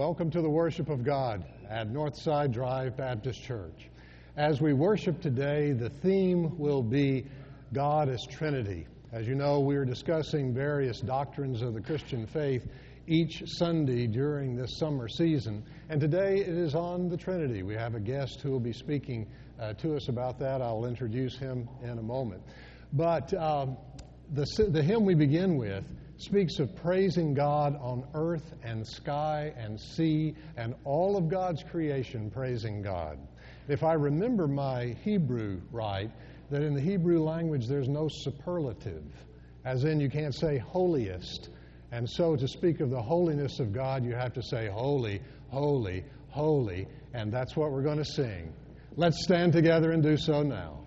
Welcome to the worship of God at Northside Drive Baptist Church. As we worship today, the theme will be God as Trinity. As you know, we are discussing various doctrines of the Christian faith each Sunday during this summer season. And today it is on the Trinity. We have a guest who will be speaking uh, to us about that. I'll introduce him in a moment. But um, the, the hymn we begin with speaks of praising God on earth and sky and sea and all of God's creation praising God. If I remember my Hebrew right, that in the Hebrew language there's no superlative, as in you can't say holiest. And so to speak of the holiness of God, you have to say holy, holy, holy, and that's what we're going to sing. Let's stand together and do so now.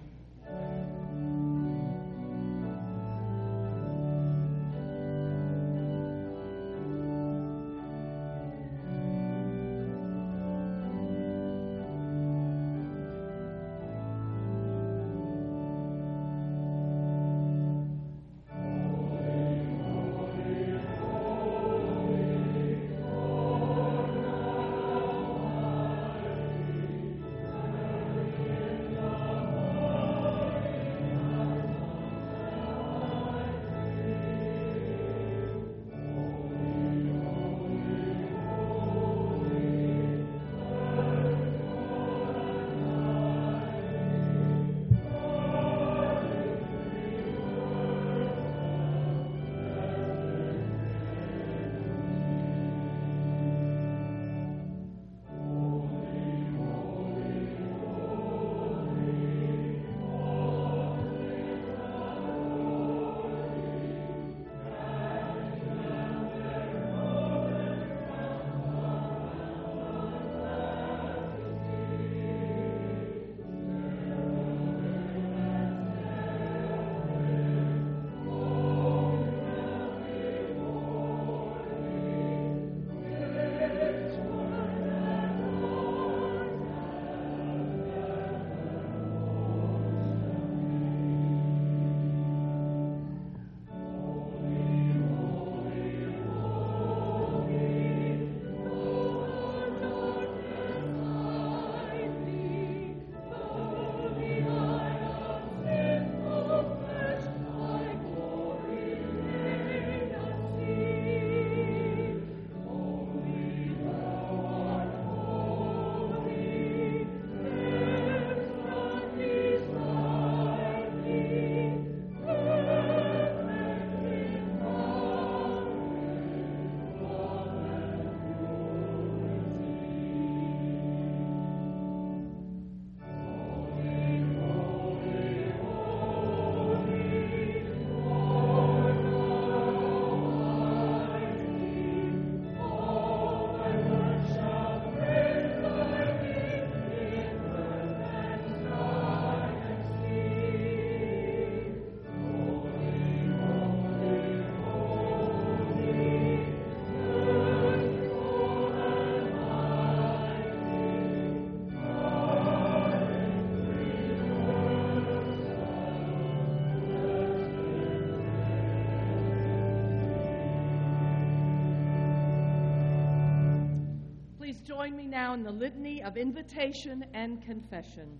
In the litany of invitation and confession.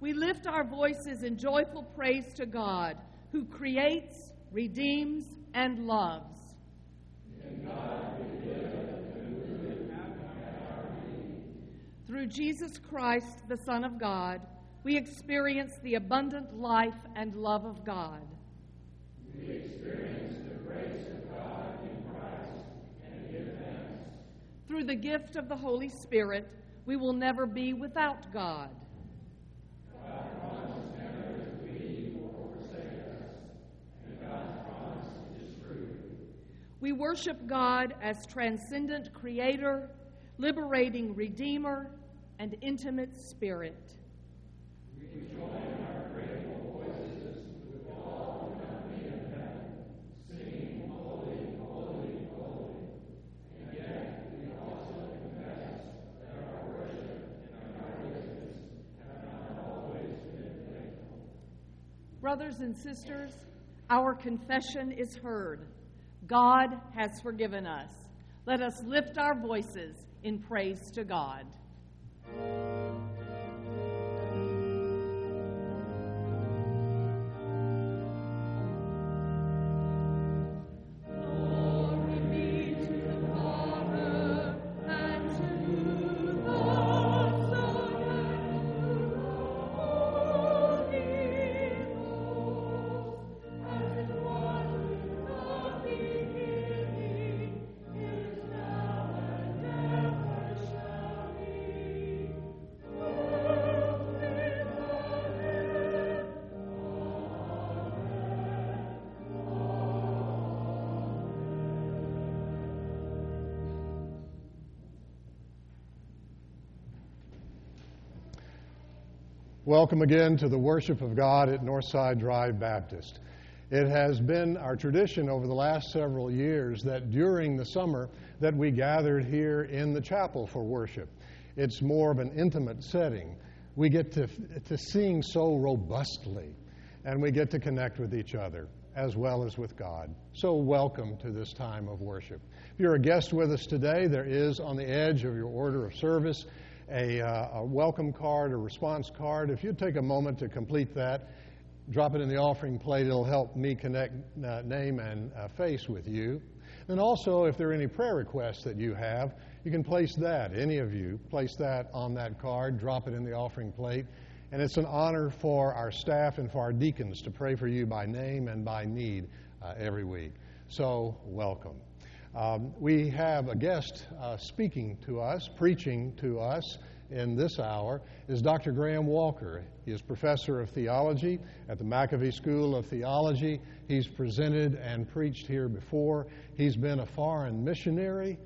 We lift our voices in joyful praise to God, who creates, redeems, and loves. Through Jesus Christ, the Son of God, we experience the abundant life and love of God. We experience the grace of God in Christ and give thanks. Through the gift of the Holy Spirit, we will never be without God. We worship God as transcendent creator, liberating redeemer, and intimate spirit. We join our grateful voices with all the company of heaven, singing, Holy, Holy, Holy. And yet we also confess that our worship and our witness have not always been faithful. Brothers and sisters, our confession is heard. God has forgiven us. Let us lift our voices in praise to God. Welcome again to the worship of God at Northside Drive Baptist. It has been our tradition over the last several years that during the summer that we gathered here in the chapel for worship. It's more of an intimate setting. We get to, to sing so robustly, and we get to connect with each other as well as with God. So, welcome to this time of worship. If you're a guest with us today, there is on the edge of your order of service a, uh, a welcome card, a response card. If you'd take a moment to complete that, drop it in the offering plate. It'll help me connect uh, name and uh, face with you. And also, if there are any prayer requests that you have, you can place that, any of you, place that on that card, drop it in the offering plate. And it's an honor for our staff and for our deacons to pray for you by name and by need uh, every week. So, welcome. Um, we have a guest uh, speaking to us, preaching to us in this hour, is Dr. Graham Walker. He is professor of theology at the McAfee School of Theology. He's presented and preached here before. He's been a foreign missionary,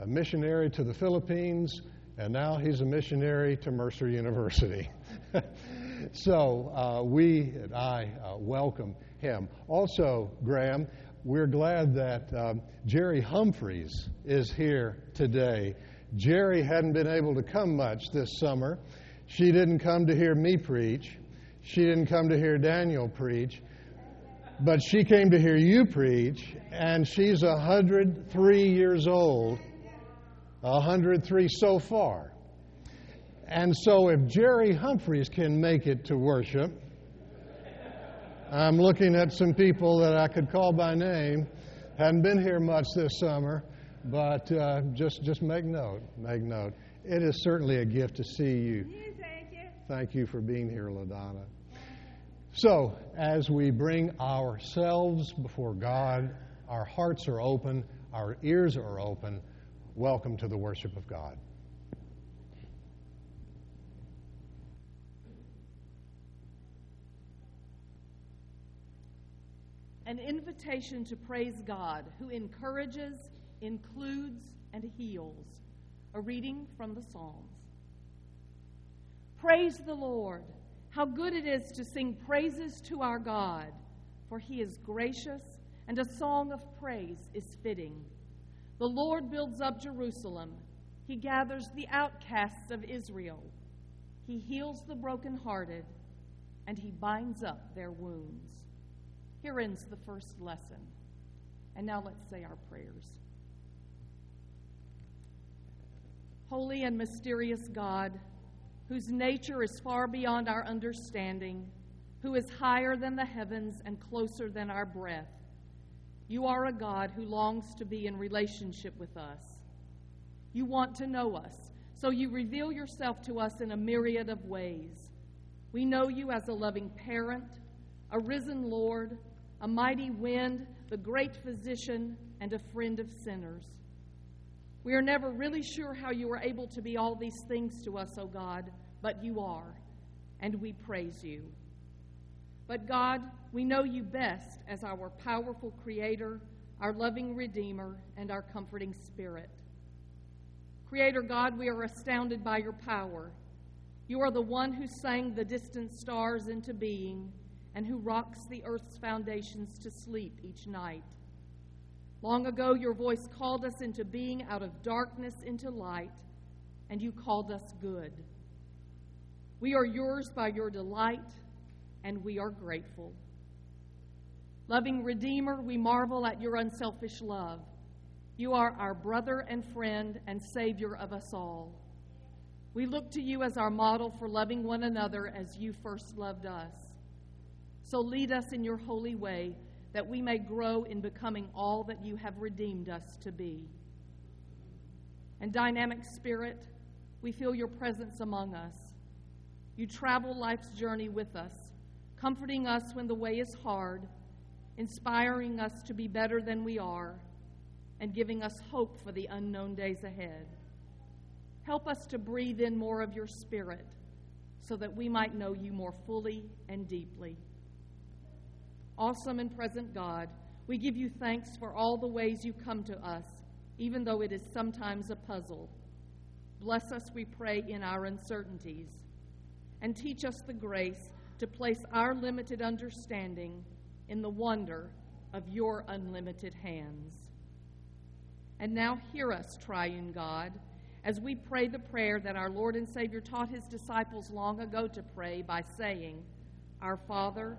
a missionary to the Philippines, and now he's a missionary to Mercer University. so uh, we and I uh, welcome him. Also, Graham, we're glad that um, Jerry Humphreys is here today. Jerry hadn't been able to come much this summer. She didn't come to hear me preach. She didn't come to hear Daniel preach. But she came to hear you preach, and she's 103 years old. 103 so far. And so if Jerry Humphreys can make it to worship, I'm looking at some people that I could call by name. Hadn't been here much this summer, but uh, just just make note. Make note. It is certainly a gift to see you. Thank you. Thank you for being here, LaDonna. So, as we bring ourselves before God, our hearts are open, our ears are open. Welcome to the worship of God. An invitation to praise God who encourages, includes, and heals. A reading from the Psalms. Praise the Lord. How good it is to sing praises to our God, for he is gracious, and a song of praise is fitting. The Lord builds up Jerusalem. He gathers the outcasts of Israel. He heals the brokenhearted, and he binds up their wounds. Here ends the first lesson. And now let's say our prayers. Holy and mysterious God, whose nature is far beyond our understanding, who is higher than the heavens and closer than our breath, you are a God who longs to be in relationship with us. You want to know us, so you reveal yourself to us in a myriad of ways. We know you as a loving parent, a risen Lord, a mighty wind, the great physician, and a friend of sinners. We are never really sure how you are able to be all these things to us, O God, but you are, and we praise you. But God, we know you best as our powerful Creator, our loving Redeemer, and our comforting Spirit. Creator God, we are astounded by your power. You are the one who sang the distant stars into being and who rocks the earth's foundations to sleep each night. Long ago, your voice called us into being out of darkness into light, and you called us good. We are yours by your delight, and we are grateful. Loving Redeemer, we marvel at your unselfish love. You are our brother and friend and Savior of us all. We look to you as our model for loving one another as you first loved us. So lead us in your holy way that we may grow in becoming all that you have redeemed us to be. And dynamic spirit, we feel your presence among us. You travel life's journey with us, comforting us when the way is hard, inspiring us to be better than we are, and giving us hope for the unknown days ahead. Help us to breathe in more of your spirit so that we might know you more fully and deeply. Awesome and present God, we give you thanks for all the ways you come to us, even though it is sometimes a puzzle. Bless us, we pray, in our uncertainties, and teach us the grace to place our limited understanding in the wonder of your unlimited hands. And now hear us, triune God, as we pray the prayer that our Lord and Savior taught his disciples long ago to pray by saying, Our Father,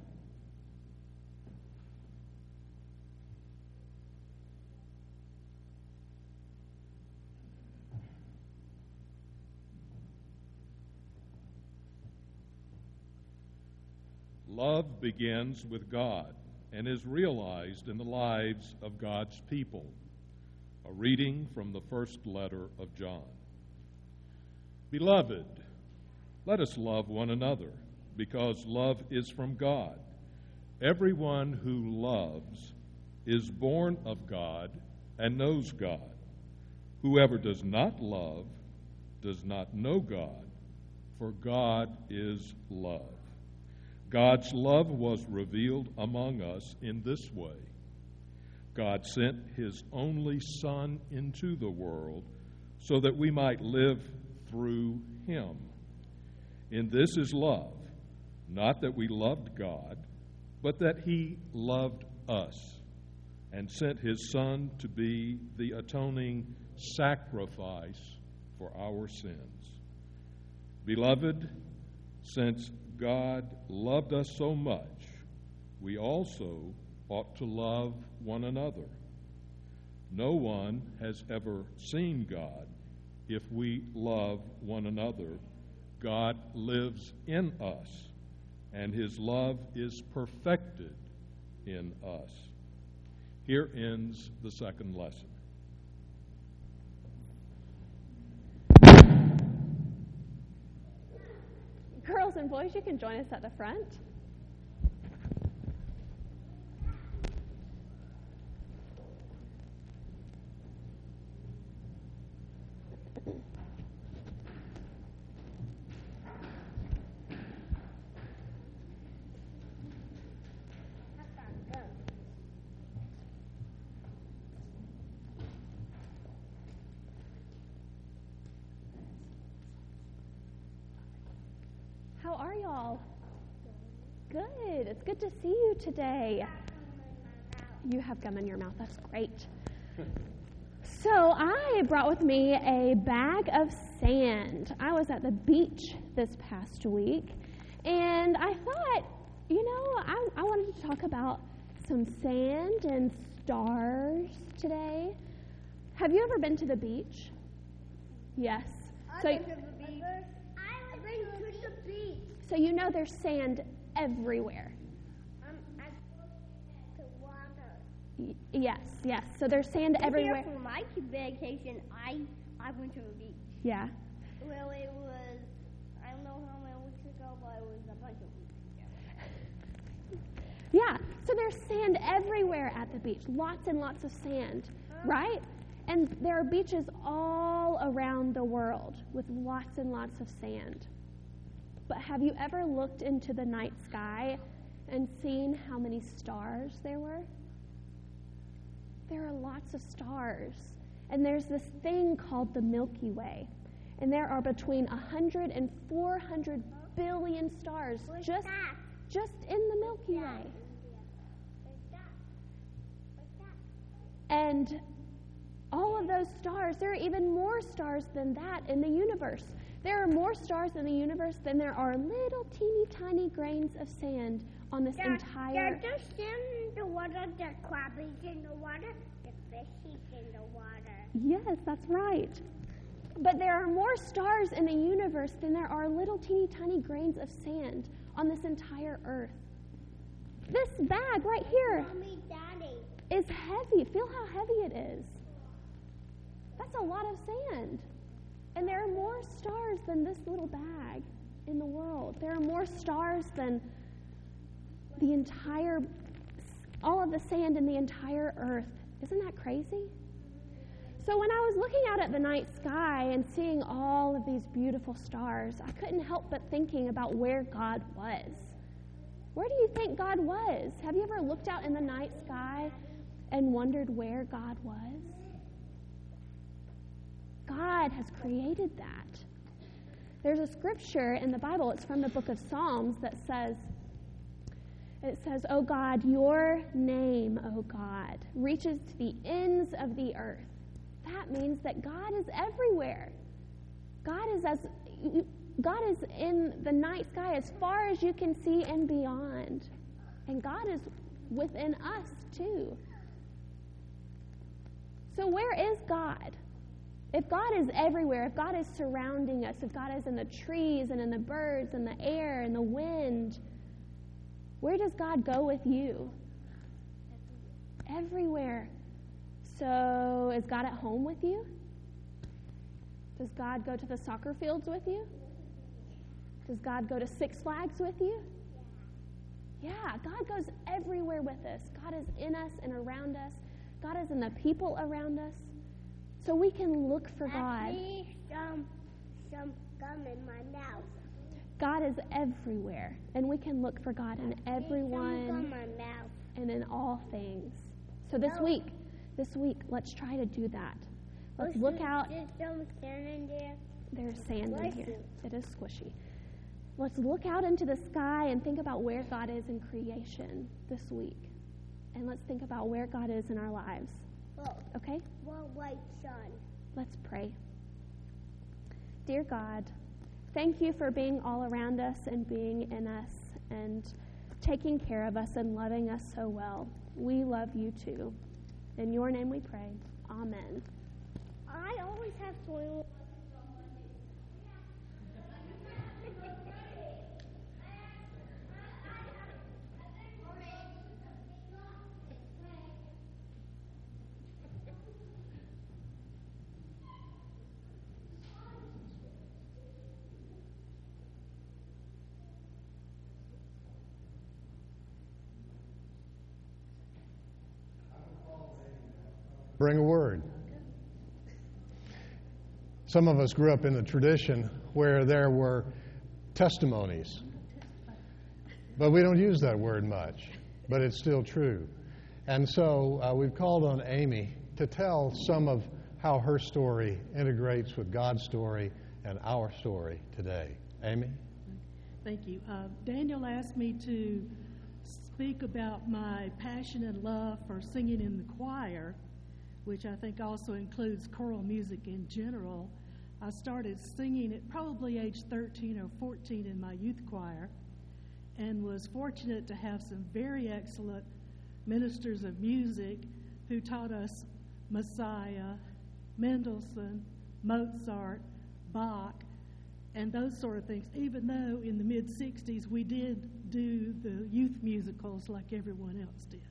Love begins with God and is realized in the lives of God's people. A reading from the first letter of John. Beloved, let us love one another, because love is from God. Everyone who loves is born of God and knows God. Whoever does not love does not know God, for God is love. God's love was revealed among us in this way God sent his only Son into the world so that we might live through him. In this is love, not that we loved God, but that he loved us and sent his Son to be the atoning sacrifice for our sins. Beloved, since God loved us so much, we also ought to love one another. No one has ever seen God. If we love one another, God lives in us, and his love is perfected in us. Here ends the second lesson. Girls and boys, you can join us at the front. To see you today. You have gum in your mouth. That's great. So, I brought with me a bag of sand. I was at the beach this past week, and I thought, you know, I, I wanted to talk about some sand and stars today. Have you ever been to the beach? Yes. So, I went to the beach. I went to the beach. so you know there's sand everywhere. Um, I to water. Y- yes, yes. So there's sand everywhere. For my vacation, I I went to the beach. Yeah. Well, it was I don't know how many weeks ago, but it was a bunch of weeks ago. Yeah. So there's sand everywhere at the beach. Lots and lots of sand, right? And there are beaches all around the world with lots and lots of sand. But have you ever looked into the night sky and seen how many stars there were? There are lots of stars. And there's this thing called the Milky Way. And there are between 100 and 400 billion stars just, just in the Milky Way. What's that? What's that? And all of those stars, there are even more stars than that in the universe. There are more stars in the universe than there are little teeny tiny grains of sand on this There, entire. just in the water, the crabbies in the water, the fishies in the water. Yes, that's right. But there are more stars in the universe than there are little teeny tiny grains of sand on this entire earth. This bag right here Mommy, Daddy. is heavy. Feel how heavy it is. That's a lot of sand. And there are more stars than this little bag in the world. There are more stars than the entire, all of the sand in the entire earth. Isn't that crazy? So when I was looking out at the night sky and seeing all of these beautiful stars, I couldn't help but thinking about where God was. Where do you think God was? Have you ever looked out in the night sky and wondered where God was? God has created that. There's a scripture in the Bible, it's from the book of Psalms, that says, it says, Oh God, your name, oh God, reaches to the ends of the earth. That means that God is everywhere. God is as God is in the night sky as far as you can see and beyond. And God is within us too. So where is God? If God is everywhere, if God is surrounding us, if God is in the trees and in the birds and the air and the wind, where does God go with you? Everywhere. So, is God at home with you? Does God go to the soccer fields with you? Does God go to Six Flags with you? Yeah, God goes everywhere with us. God is in us and around us. God is in the people around us. So we can look for God. At least some, some gum in my mouth. God is everywhere, and we can look for God in everyone in my mouth. and in all things. So this No. week, this week, let's try to do that. Let's Oh, look so out. There's some sand in there. There's sand in here. It is squishy. Let's look out into the sky and think about where God is in creation this week. And let's think about where God is in our lives. Well, Okay? one white sun. Let's pray. Dear God, thank you for being all around us and being in us and taking care of us and loving us so well. We love you too. In your name we pray. Amen. I always have. Bring a word. Some of us grew up in the tradition where there were testimonies. But we don't use that word much, but it's still true. And so uh, we've called on Amy to tell some of how her story integrates with God's story and our story today. Amy? Thank you. Uh, Daniel asked me to speak about my passion and love for singing in the choir, which I think also includes choral music in general. I started singing at probably age 13 or 14 in my youth choir and was fortunate to have some very excellent ministers of music who taught us Messiah, Mendelssohn, Mozart, Bach, and those sort of things, even though in the mid 60s we did do the youth musicals like everyone else did.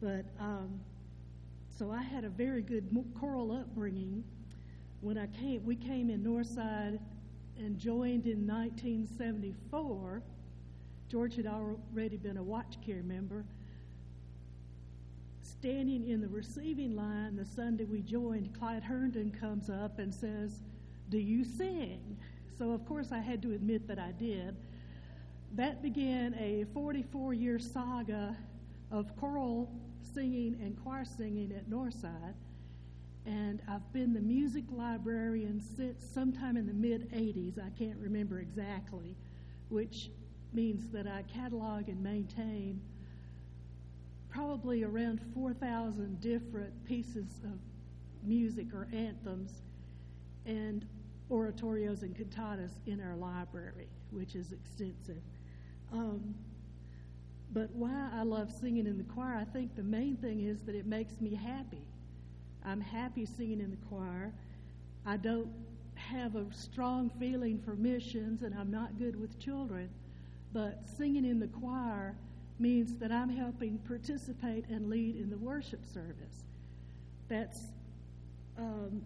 But um, so I had a very good choral upbringing. When I came, we came in Northside and joined in 1974. George had already been a watch care member. Standing in the receiving line the Sunday we joined, Clyde Herndon comes up and says, Do you sing? So, of course, I had to admit that I did. That began a 44 year saga of choral singing and choir singing at Northside. and I've been the music librarian since sometime in the mid 80s. I can't remember exactly, which means that I catalog and maintain probably around 4,000 different pieces of music or anthems and oratorios and cantatas in our library, which is extensive. Um, but why I love singing in the choir, I think the main thing is that it makes me happy. I'm happy singing in the choir. I don't have a strong feeling for missions, and I'm not good with children, but singing in the choir means that I'm helping participate and lead in the worship service. That's um,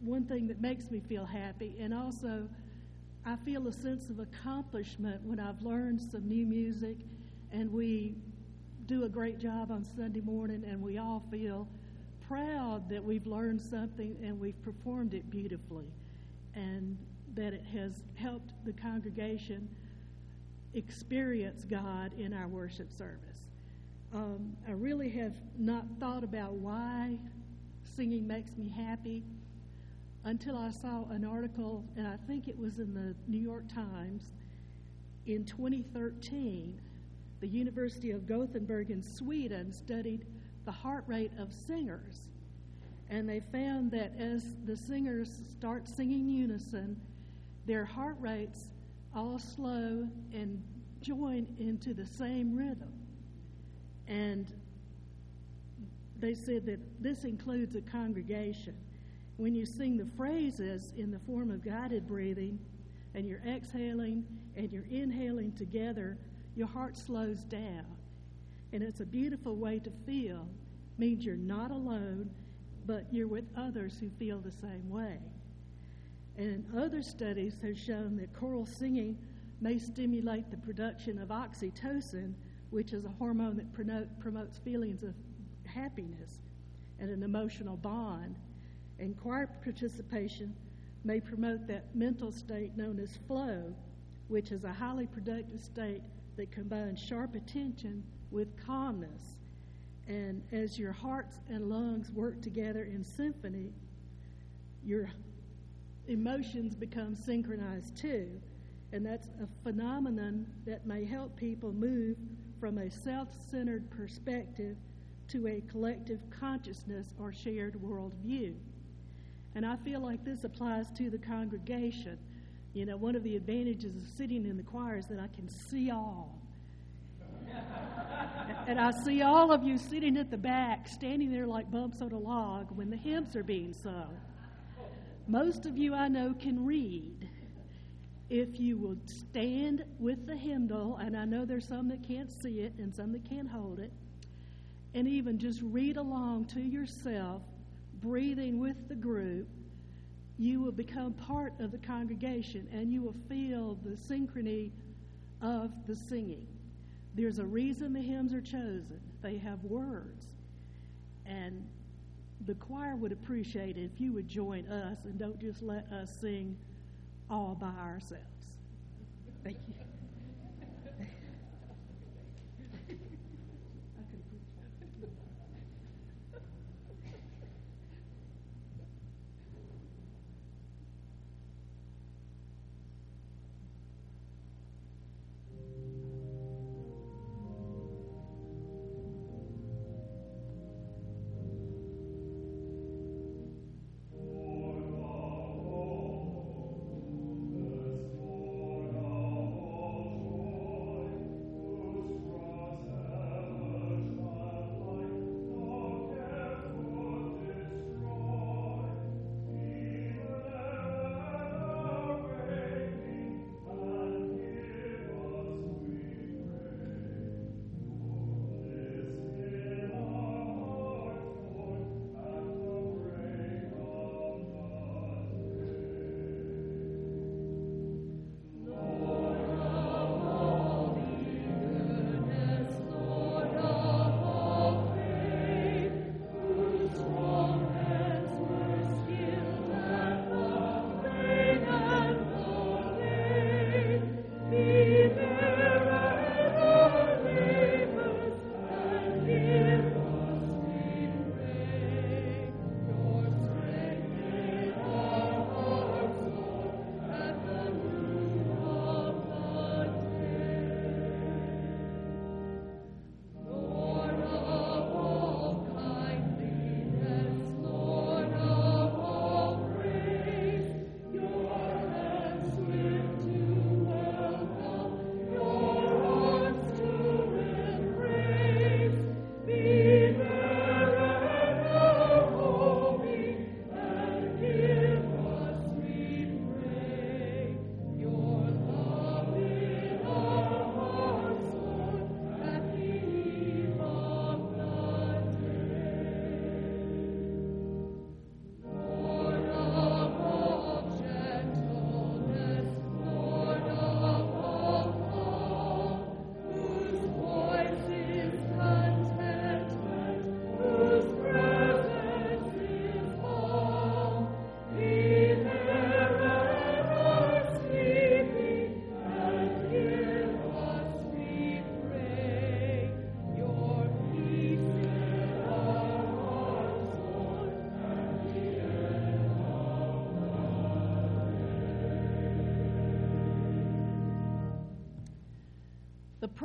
one thing that makes me feel happy. And also, I feel a sense of accomplishment when I've learned some new music and we do a great job on Sunday morning and we all feel proud that we've learned something and we've performed it beautifully and that it has helped the congregation experience God in our worship service. Um, I really have not thought about why singing makes me happy until I saw an article, and I think it was in the New York Times in 2013. The University of Gothenburg in Sweden studied the heart rate of singers. And they found that as the singers start singing unison, their heart rates all slow and join into the same rhythm. And they said that this includes a congregation. When you sing the phrases in the form of guided breathing, and you're exhaling and you're inhaling together, your heart slows down. And it's a beautiful way to feel. Means you're not alone, but you're with others who feel the same way. And other studies have shown that choral singing may stimulate the production of oxytocin, which is a hormone that promotes feelings of happiness and an emotional bond. And choir participation may promote that mental state known as flow, which is a highly productive state that combines sharp attention with calmness. And as your hearts and lungs work together in symphony, your emotions become synchronized too. And that's a phenomenon that may help people move from a self centered perspective to a collective consciousness or shared worldview. And I feel like this applies to the congregation. You know, one of the advantages of sitting in the choir is that I can see all. and I see all of you sitting at the back, standing there like bumps on a log when the hymns are being sung. Most of you I know can read. If you will stand with the hymnal, and I know there's some that can't see it and some that can't hold it, and even just read along to yourself, breathing with the group, you will become part of the congregation and you will feel the synchrony of the singing. There's a reason the hymns are chosen, they have words. And the choir would appreciate it if you would join us and don't just let us sing all by ourselves. Thank you.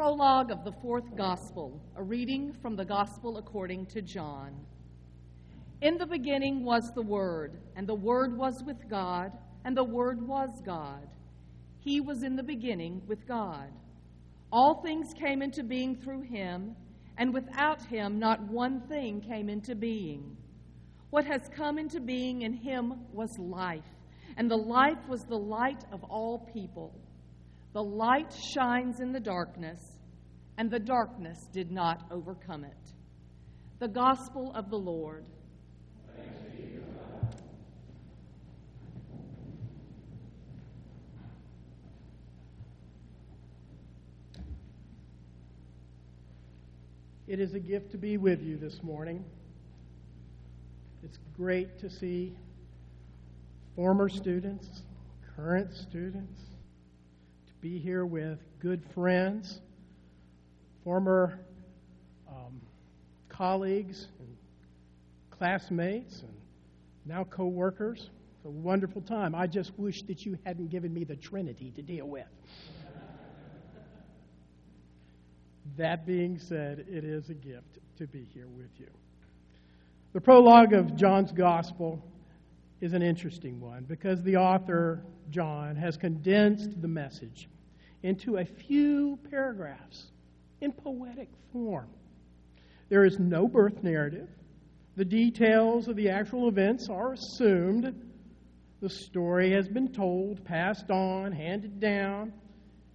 Prologue of the fourth gospel, a reading from the gospel according to John. In the beginning was the Word, and the Word was with God, and the Word was God. He was in the beginning with God. All things came into being through him, and without him not one thing came into being. What has come into being in him was life, and the life was the light of all people. The light shines in the darkness, and the darkness did not overcome it. The Gospel of the Lord. It is a gift to be with you this morning. It's great to see former students, current students, be here with good friends, former um, colleagues and classmates, and now co workers. It's a wonderful time. I just wish that you hadn't given me the Trinity to deal with. That being said, it is a gift to be here with you. The prologue of John's Gospel is an interesting one because the author, John, has condensed the message into a few paragraphs in poetic form. There is no birth narrative. The details of the actual events are assumed. The story has been told, passed on, handed down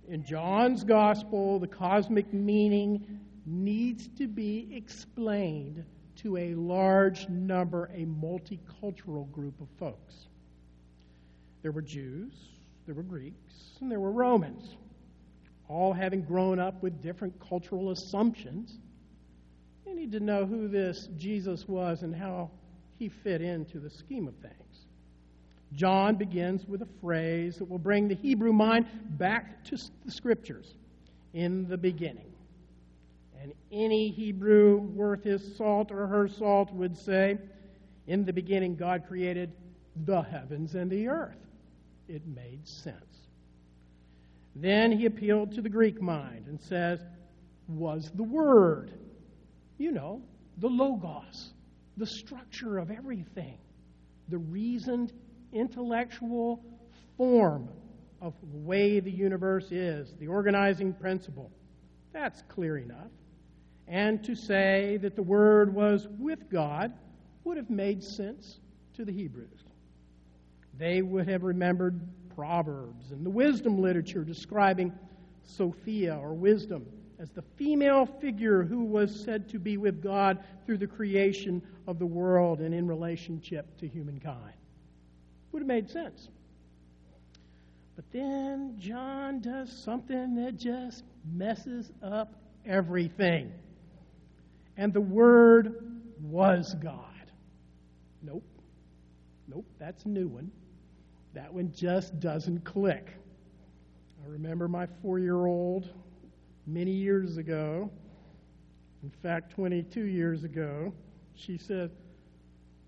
in John's gospel, the cosmic meaning needs to be explained to a large number, a multicultural group of folks. There were Jews, there were Greeks, and there were Romans, all having grown up with different cultural assumptions. You need to know who this Jesus was and how he fit into the scheme of things. John begins with a phrase that will bring the Hebrew mind back to the scriptures in the beginning. And any Hebrew worth his salt or her salt would say, In the beginning, God created the heavens and the earth. It made sense. Then he appealed to the Greek mind and says, Was the Word, you know, the Logos, the structure of everything, the reasoned intellectual form of the way the universe is, the organizing principle. That's clear enough. And to say that the Word was with God would have made sense to the Hebrews. They would have remembered Proverbs and the wisdom literature describing Sophia or wisdom as the female figure who was said to be with God through the creation of the world and in relationship to humankind. Would have made sense. But then John does something that just messes up everything. And the Word was God. Nope. Nope, that's a new one. That one just doesn't click. I remember my four year old many years ago, in fact, 22 years ago, she said,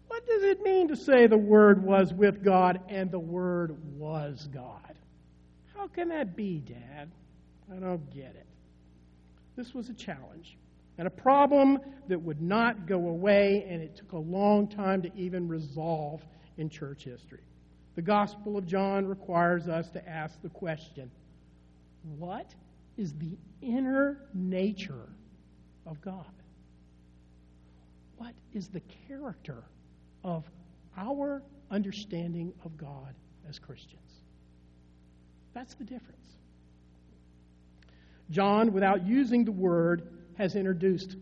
what does it mean to say the Word was with God and the Word was God? How can that be, Dad? I don't get it. This was a challenge and a problem that would not go away, and it took a long time to even resolve in church history. The Gospel of John requires us to ask the question what is the inner nature of God? What is the character of our understanding of God as Christians. That's the difference. John, without using the word, has introduced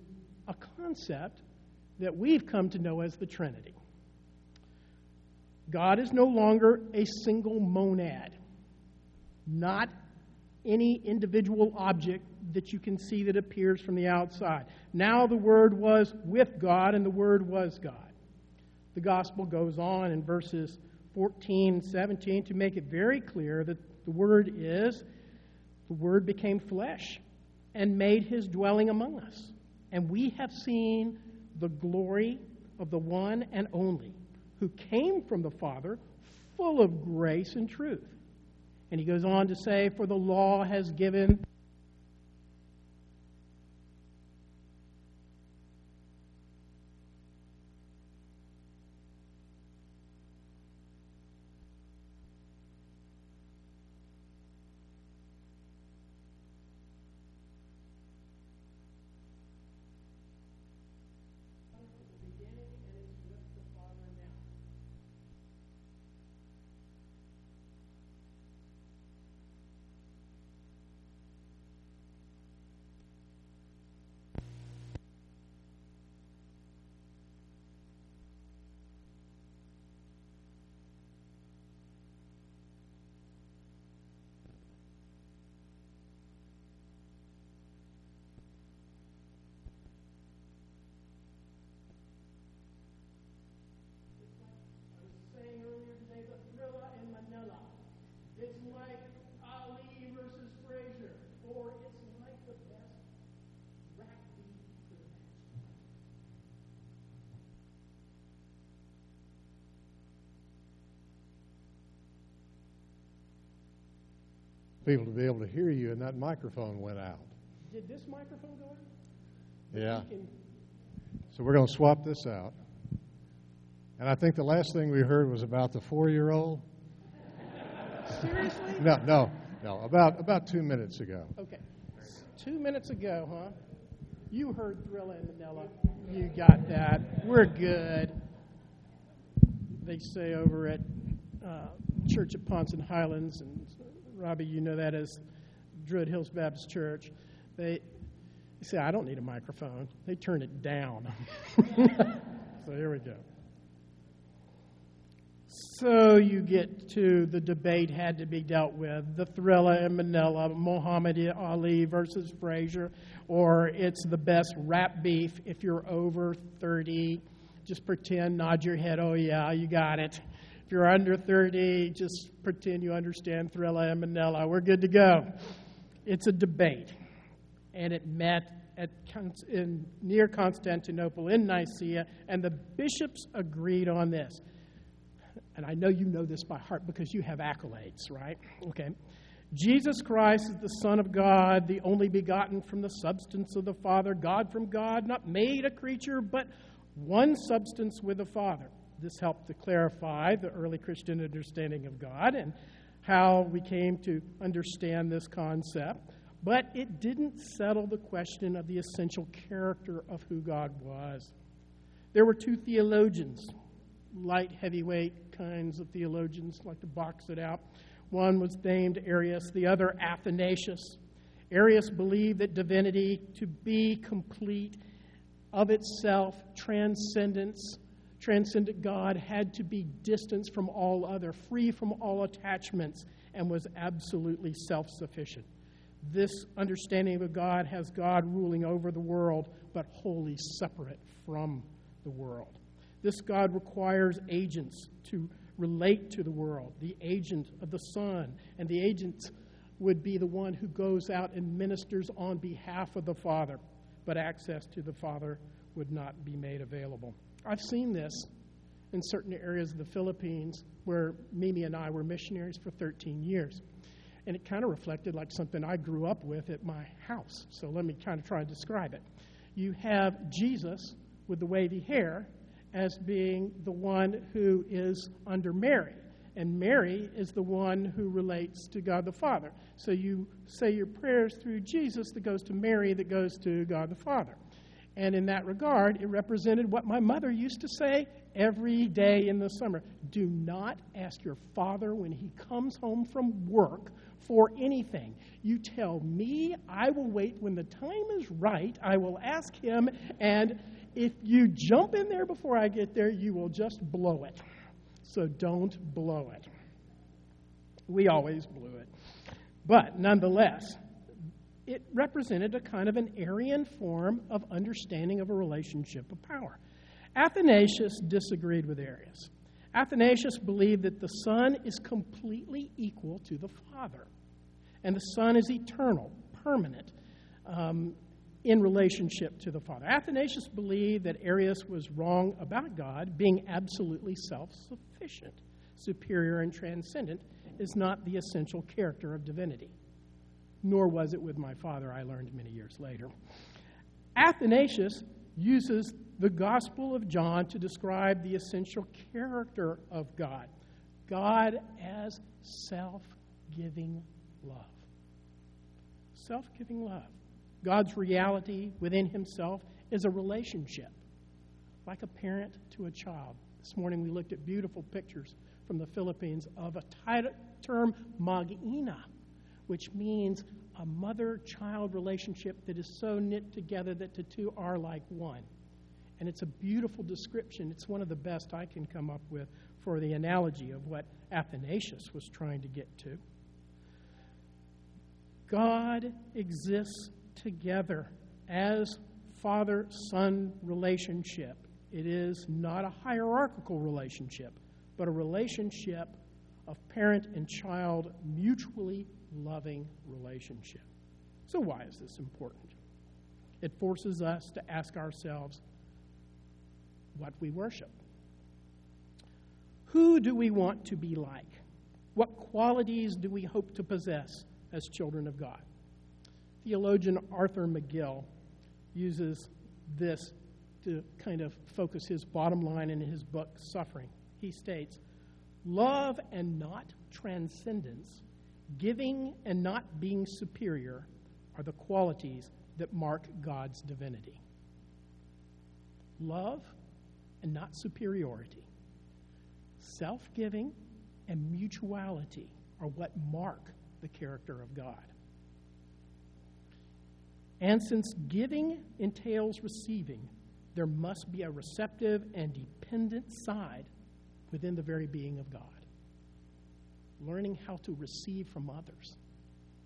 a concept that we've come to know as the Trinity. God is no longer a single monad, not any individual object that you can see that appears from the outside. Now the Word was with God, and the Word was God the gospel goes on in verses 14 and 17 to make it very clear that the Word is, the Word became flesh and made his dwelling among us. And we have seen the glory of the one and only who came from the Father, full of grace and truth. And he goes on to say, For the law has given people to be able to hear you, and that microphone went out. Did this microphone go out? Yeah. We can- So we're going to swap this out. And I think the last thing we heard was about the four-year-old. Seriously? No, no, no. About about two minutes ago. Okay. Two minutes ago, huh? You heard Thrilla in Manila. You got that. We're good. They say over at uh, Church at Ponce and Highlands, and Robbie, you know that as Druid Hills Baptist Church. They, say, I don't need a microphone. They turn it down. so here we go. So you get to the debate had to be dealt with the Thrilla in Manila, Muhammad Ali versus Frazier, or it's the best rap beef if you're over 30. Just pretend, nod your head, oh yeah, you got it. If you're under 30, just pretend you understand Thrilla in Manila. We're good to go. It's a debate, and it met at in, near Constantinople in Nicaea, and the bishops agreed on this and I know you know this by heart because you have accolades, right? Okay. Jesus Christ is the Son of God, the only begotten from the substance of the Father, God from God, not made a creature, but one substance with the Father. This helped to clarify the early Christian understanding of God and how we came to understand this concept. But it didn't settle the question of the essential character of who God was. There were two theologians, light, heavyweight kinds of theologians, like to box it out. One was named Arius, the other Athanasius. Arius believed that divinity, to be complete of itself, transcendence, transcendent God, had to be distanced from all other, free from all attachments, and was absolutely self sufficient. This understanding of a God has God ruling over the world, but wholly separate from the world. This God requires agents to relate to the world, the agent of the Son, and the agent would be the one who goes out and ministers on behalf of the Father, but access to the Father would not be made available. I've seen this in certain areas of the Philippines where Mimi and I were missionaries for 13 years. And it kind of reflected like something I grew up with at my house. So let me kind of try and describe it. You have Jesus with the wavy hair as being the one who is under Mary. And Mary is the one who relates to God the Father. So you say your prayers through Jesus that goes to Mary, that goes to God the Father. And in that regard, it represented what my mother used to say every day in the summer Do not ask your father when he comes home from work for anything. You tell me, I will wait when the time is right, I will ask him, and if you jump in there before I get there, you will just blow it. So don't blow it. We always blew it. But nonetheless, it represented a kind of an Arian form of understanding of a relationship of power. Athanasius disagreed with Arius. Athanasius believed that the Son is completely equal to the Father, and the Son is eternal, permanent, um, in relationship to the Father. Athanasius believed that Arius was wrong about God being absolutely self sufficient, superior, and transcendent is not the essential character of divinity nor was it with my father, I learned many years later. Athanasius uses the Gospel of John to describe the essential character of God God as self giving love. Self giving love. God's reality within himself is a relationship, like a parent to a child. This morning we looked at beautiful pictures from the Philippines of a term, mag-ina, which means a mother child relationship that is so knit together that the two are like one. And it's a beautiful description. It's one of the best I can come up with for the analogy of what Athanasius was trying to get to. God exists together as father son relationship. It is not a hierarchical relationship, but a relationship of parent and child mutually loving relationship. So, why is this important? It forces us to ask ourselves what we worship. Who do we want to be like? What qualities do we hope to possess? as children of God. Theologian Arthur McGill uses this to kind of focus his bottom line in his book, Suffering. He states, Love and not transcendence, giving and not being superior, are the qualities that mark God's divinity. Love and not superiority, self giving and mutuality are what mark the character of God. And since giving entails receiving, there must be a receptive and dependent side within the very being of God. Learning how to receive from others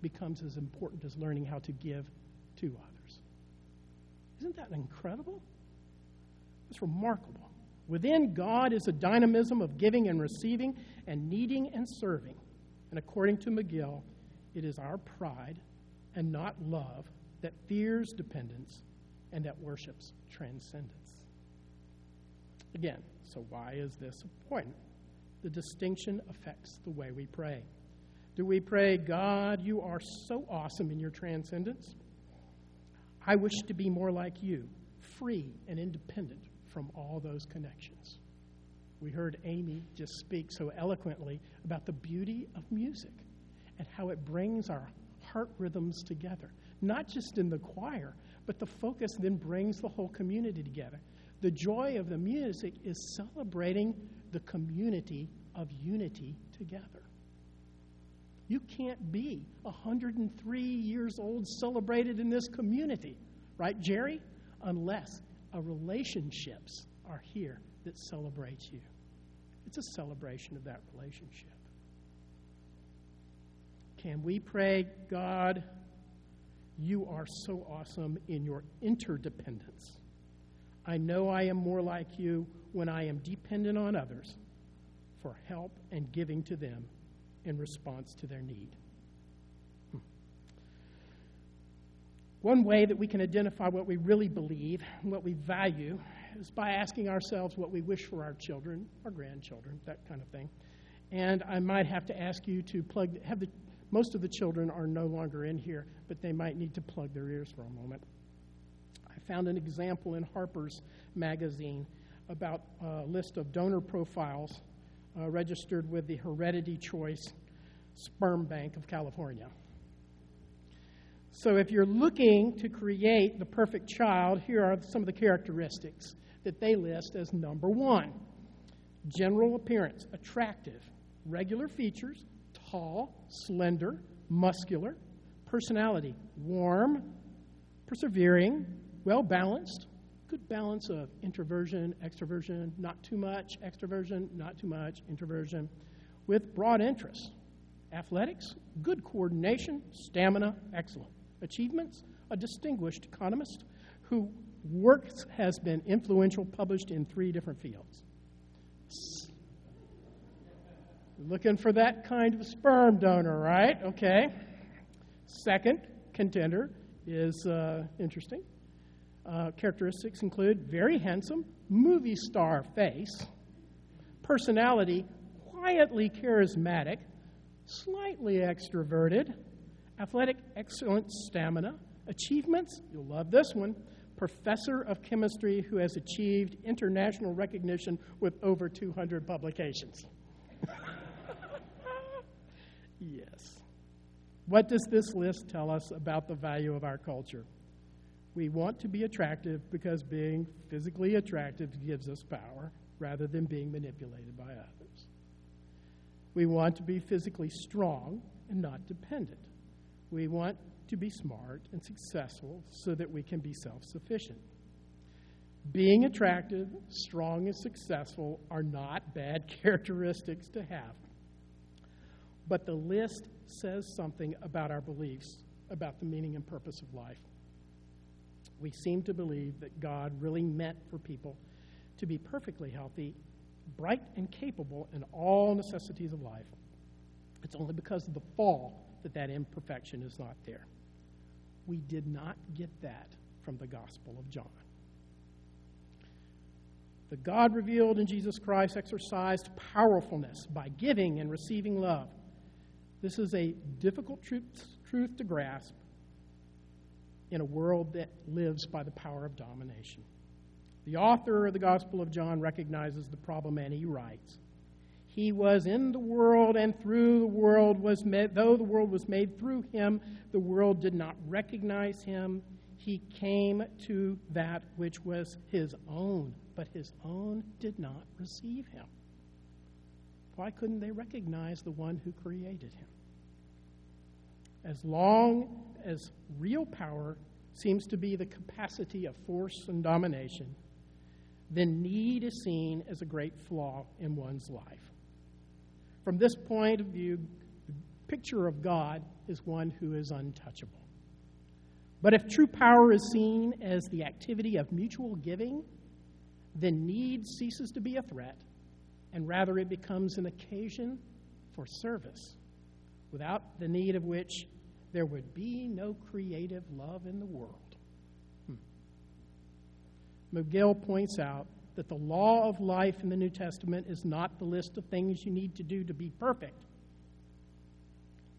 becomes as important as learning how to give to others. Isn't that incredible? It's remarkable. Within God is a dynamism of giving and receiving and needing and serving. And according to McGill, it is our pride and not love that fears dependence and that worships transcendence. Again, so why is this important? The distinction affects the way we pray. Do we pray, God, you are so awesome in your transcendence? I wish to be more like you, free and independent from all those connections. We heard Amy just speak so eloquently about the beauty of music and how it brings our heart rhythms together, not just in the choir, but the focus then brings the whole community together. The joy of the music is celebrating the community of unity together. You can't be 103 years old celebrated in this community, right, Jerry? Unless a relationships are here that celebrates you. It's a celebration of that relationship. Can we pray, God, you are so awesome in your interdependence? I know I am more like you when I am dependent on others for help and giving to them in response to their need. Hmm. One way that we can identify what we really believe what we value is by asking ourselves what we wish for our children, our grandchildren, that kind of thing. And I might have to ask you to plug, have the, most of the children are no longer in here, but they might need to plug their ears for a moment. I found an example in Harper's magazine about a list of donor profiles uh, registered with the Heredity Choice Sperm Bank of California. So, if you're looking to create the perfect child, here are some of the characteristics that they list as number one general appearance, attractive, regular features, tall, slender, muscular, personality, warm, persevering, well balanced, good balance of introversion, extroversion, not too much extroversion, not too much introversion, with broad interests. Athletics, good coordination, stamina, excellent. Achievements, a distinguished economist who works has been influential, published in three different fields. Looking for that kind of sperm donor, right? Okay. Second contender is uh, interesting. Uh, characteristics include very handsome, movie star face, personality, quietly charismatic, slightly extroverted, athletic, excellent stamina, achievements, you'll love this one, professor of chemistry who has achieved international recognition with over 200 publications. yes. What does this list tell us about the value of our culture? We want to be attractive because being physically attractive gives us power rather than being manipulated by others. We want to be physically strong and not dependent. We want to be smart and successful so that we can be self sufficient. Being attractive, strong, and successful are not bad characteristics to have. But the list says something about our beliefs about the meaning and purpose of life. We seem to believe that God really meant for people to be perfectly healthy, bright, and capable in all necessities of life. It's only because of the fall that that imperfection is not there. We did not get that from the Gospel of John. The God revealed in Jesus Christ exercised powerfulness by giving and receiving love. This is a difficult truth truth to grasp in a world that lives by the power of domination. The author of the Gospel of John recognizes the problem and he writes, He was in the world and through the world was made, though the world was made through him, the world did not recognize him. He came to that which was his own, but his own did not receive him. Why couldn't they recognize the one who created him? As long as real power seems to be the capacity of force and domination, then need is seen as a great flaw in one's life. From this point of view, the picture of God is one who is untouchable. But if true power is seen as the activity of mutual giving, then need ceases to be a threat, and rather it becomes an occasion for service, without the need of which there would be no creative love in the world. Hmm. McGill points out that the law of life in the New Testament is not the list of things you need to do to be perfect.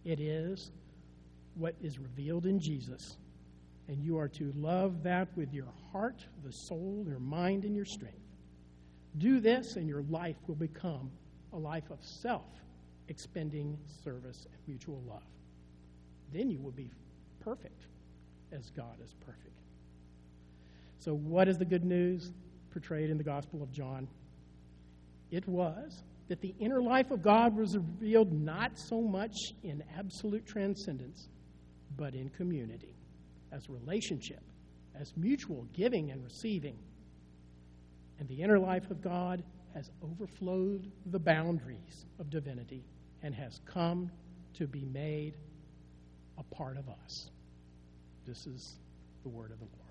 It is what is revealed in Jesus. And you are to love that with your heart, the soul, your mind, and your strength. Do this, and your life will become a life of self expending service and mutual love. Then you will be perfect as God is perfect. So, what is the good news portrayed in the Gospel of John? It was that the inner life of God was revealed not so much in absolute transcendence, but in community, as relationship, as mutual giving and receiving. And the inner life of God has overflowed the boundaries of divinity and has come to be made a part of us. This is the word of the Lord.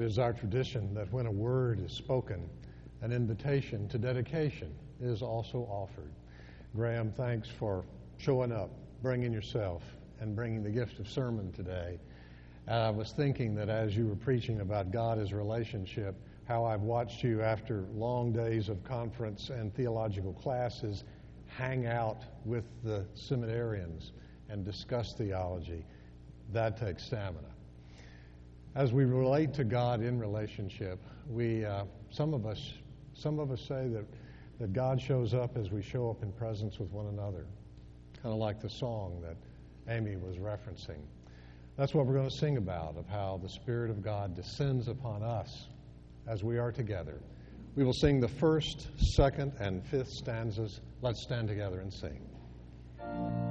It is our tradition that when a word is spoken, an invitation to dedication is also offered. Graham, thanks for showing up, bringing yourself, and bringing the gift of sermon today. And I was thinking that as you were preaching about God as relationship, how I've watched you after long days of conference and theological classes hang out with the seminarians and discuss theology. That takes stamina as we relate to God in relationship, we uh, some of us some of us say that that God shows up as we show up in presence with one another, kind of like the song that Amy was referencing. That's what we're going to sing about of how the Spirit of God descends upon us as we are together. We will sing the first, second, and fifth stanzas. Let's stand together and sing.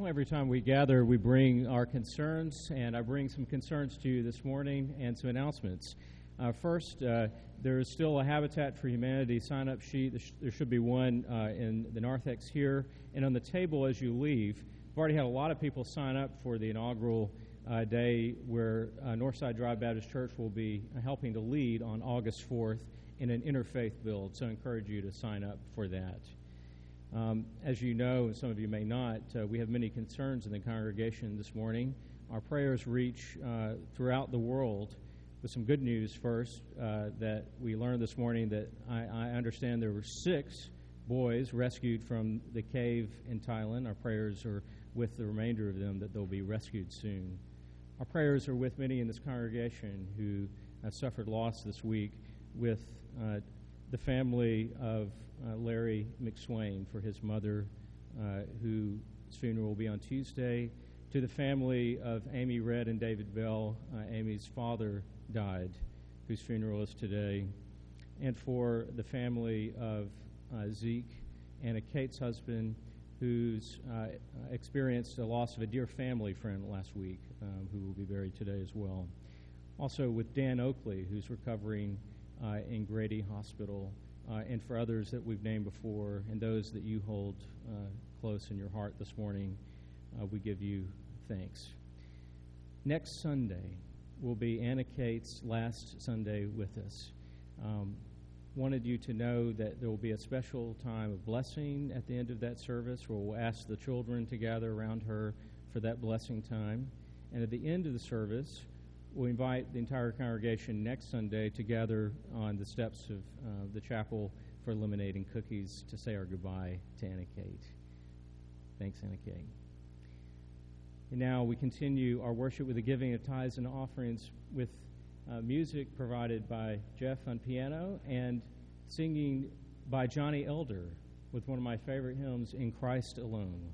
Well, every time we gather, we bring our concerns, and I bring some concerns to you this morning and some announcements. Uh, first, uh, there is still a Habitat for Humanity sign up sheet. There, sh- there should be one uh, in the narthex here. And on the table as you leave, we've already had a lot of people sign up for the inaugural uh, day where uh, Northside Drive Baptist Church will be helping to lead on August 4th in an interfaith build. So I encourage you to sign up for that. Um, as you know, and some of you may not, uh, we have many concerns in the congregation this morning. Our prayers reach uh, throughout the world with some good news first uh, that we learned this morning that I, I, understand there were six boys rescued from the cave in Thailand. Our prayers are with the remainder of them that they'll be rescued soon. Our prayers are with many in this congregation who have suffered loss this week, with uh, the family of uh, Larry McSwain for his mother, uh, whose funeral will be on Tuesday, to the family of Amy Red and David Bell. Uh, Amy's father died, whose funeral is today, and for the family of uh, Zeke and Kate's husband, who's uh, experienced the loss of a dear family friend last week, um, who will be buried today as well. Also, with Dan Oakley, who's recovering in Grady Hospital uh, and for others that we've named before, and those that you hold uh, close in your heart this morning, uh, we give you thanks. Next Sunday will be Anna Kate's last Sunday with us. Um, wanted you to know that there will be a special time of blessing at the end of that service where we'll ask the children to gather around her for that blessing time. And at the end of the service, we'll invite the entire congregation next Sunday to gather on the steps of uh, the chapel for lemonade and cookies to say our goodbye to Anna Kate. Thanks, Anna Kate. And now we continue our worship with the giving of tithes and offerings with uh, music provided by Jeff on piano and singing by Johnny Elder with one of my favorite hymns, In Christ Alone.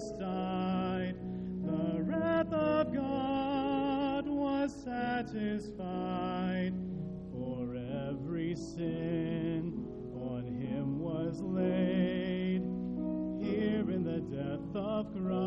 The wrath of God was satisfied, for every sin on him was laid. Here in the death of Christ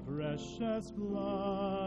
precious blood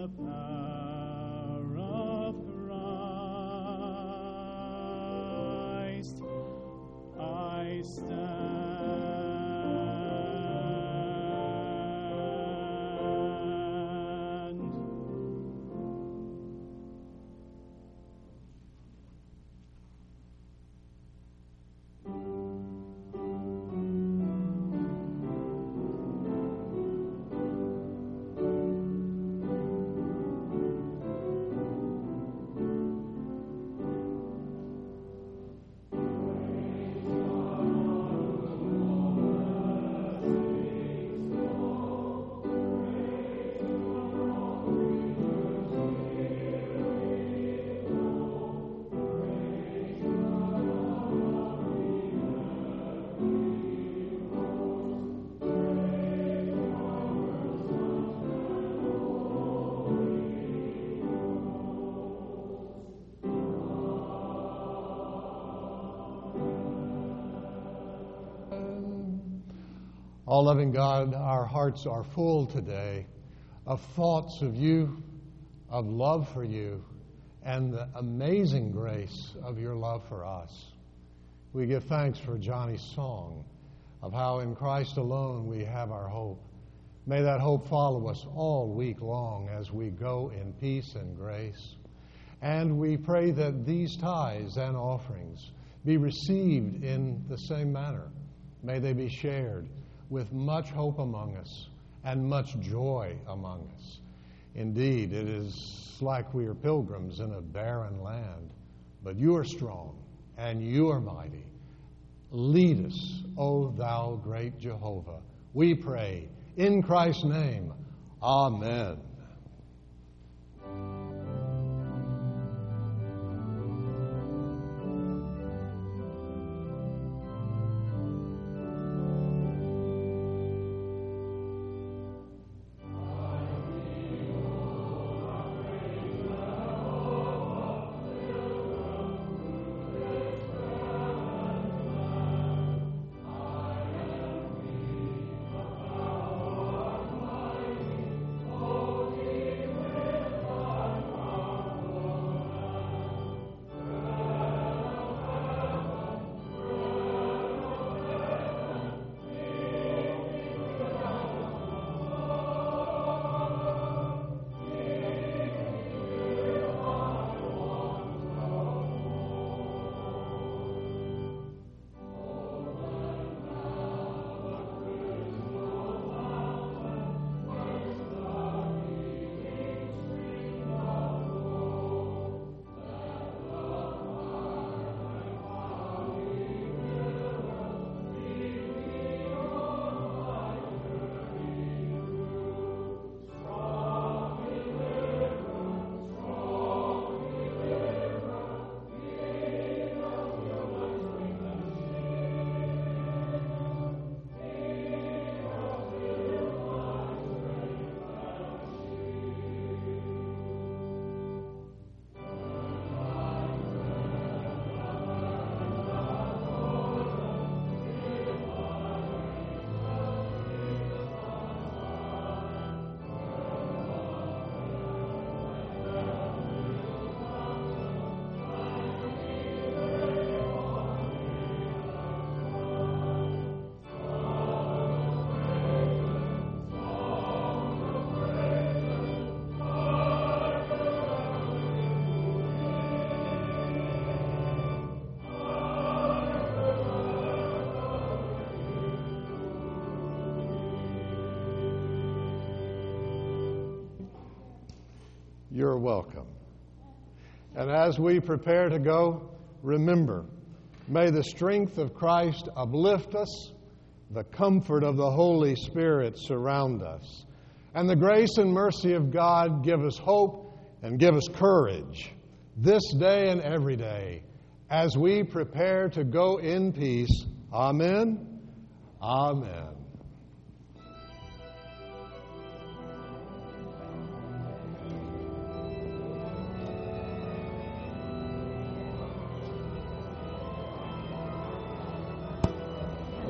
the power All loving God, our hearts are full today of thoughts of you, of love for you, and the amazing grace of your love for us. We give thanks for Johnny's song of how in Christ alone we have our hope. May that hope follow us all week long as we go in peace and grace. And we pray that these tithes and offerings be received in the same manner. May they be shared with much hope among us and much joy among us. Indeed, it is like we are pilgrims in a barren land, but you are strong and you are mighty. Lead us, O thou great Jehovah. We pray in Christ's name. Amen. You're welcome. And as we prepare to go, remember, may the strength of Christ uplift us, the comfort of the Holy Spirit surround us, and the grace and mercy of God give us hope and give us courage this day and every day as we prepare to go in peace. Amen. Amen.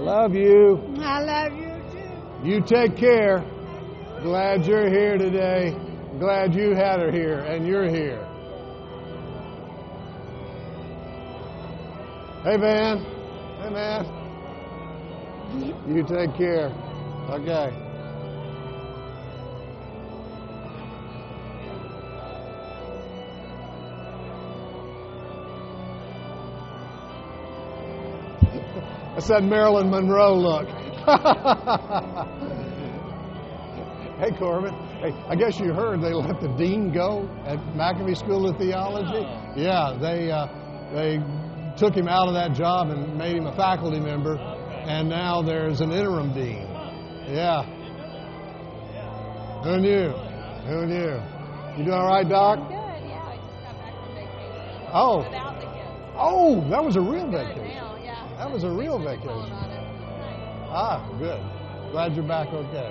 Love you. I love you too. You take care. Glad you're here today. Glad you had her here and you're here. Hey, man. Hey, man. You take care. Okay. That's that Marilyn Monroe look. hey, Corbin. Hey, I guess you heard they let the dean go at McAfee School of Theology. Yeah, they uh, they took him out of that job and made him a faculty member, and now there's an interim dean. Yeah. Who knew? Who knew? You doing all right, Doc? Good, yeah. I just got back from vacation. Oh. Without the kids. Oh, that was a real Good vacation. That was a real vacation. calling on it. Nice. Ah, good. Glad you're back okay.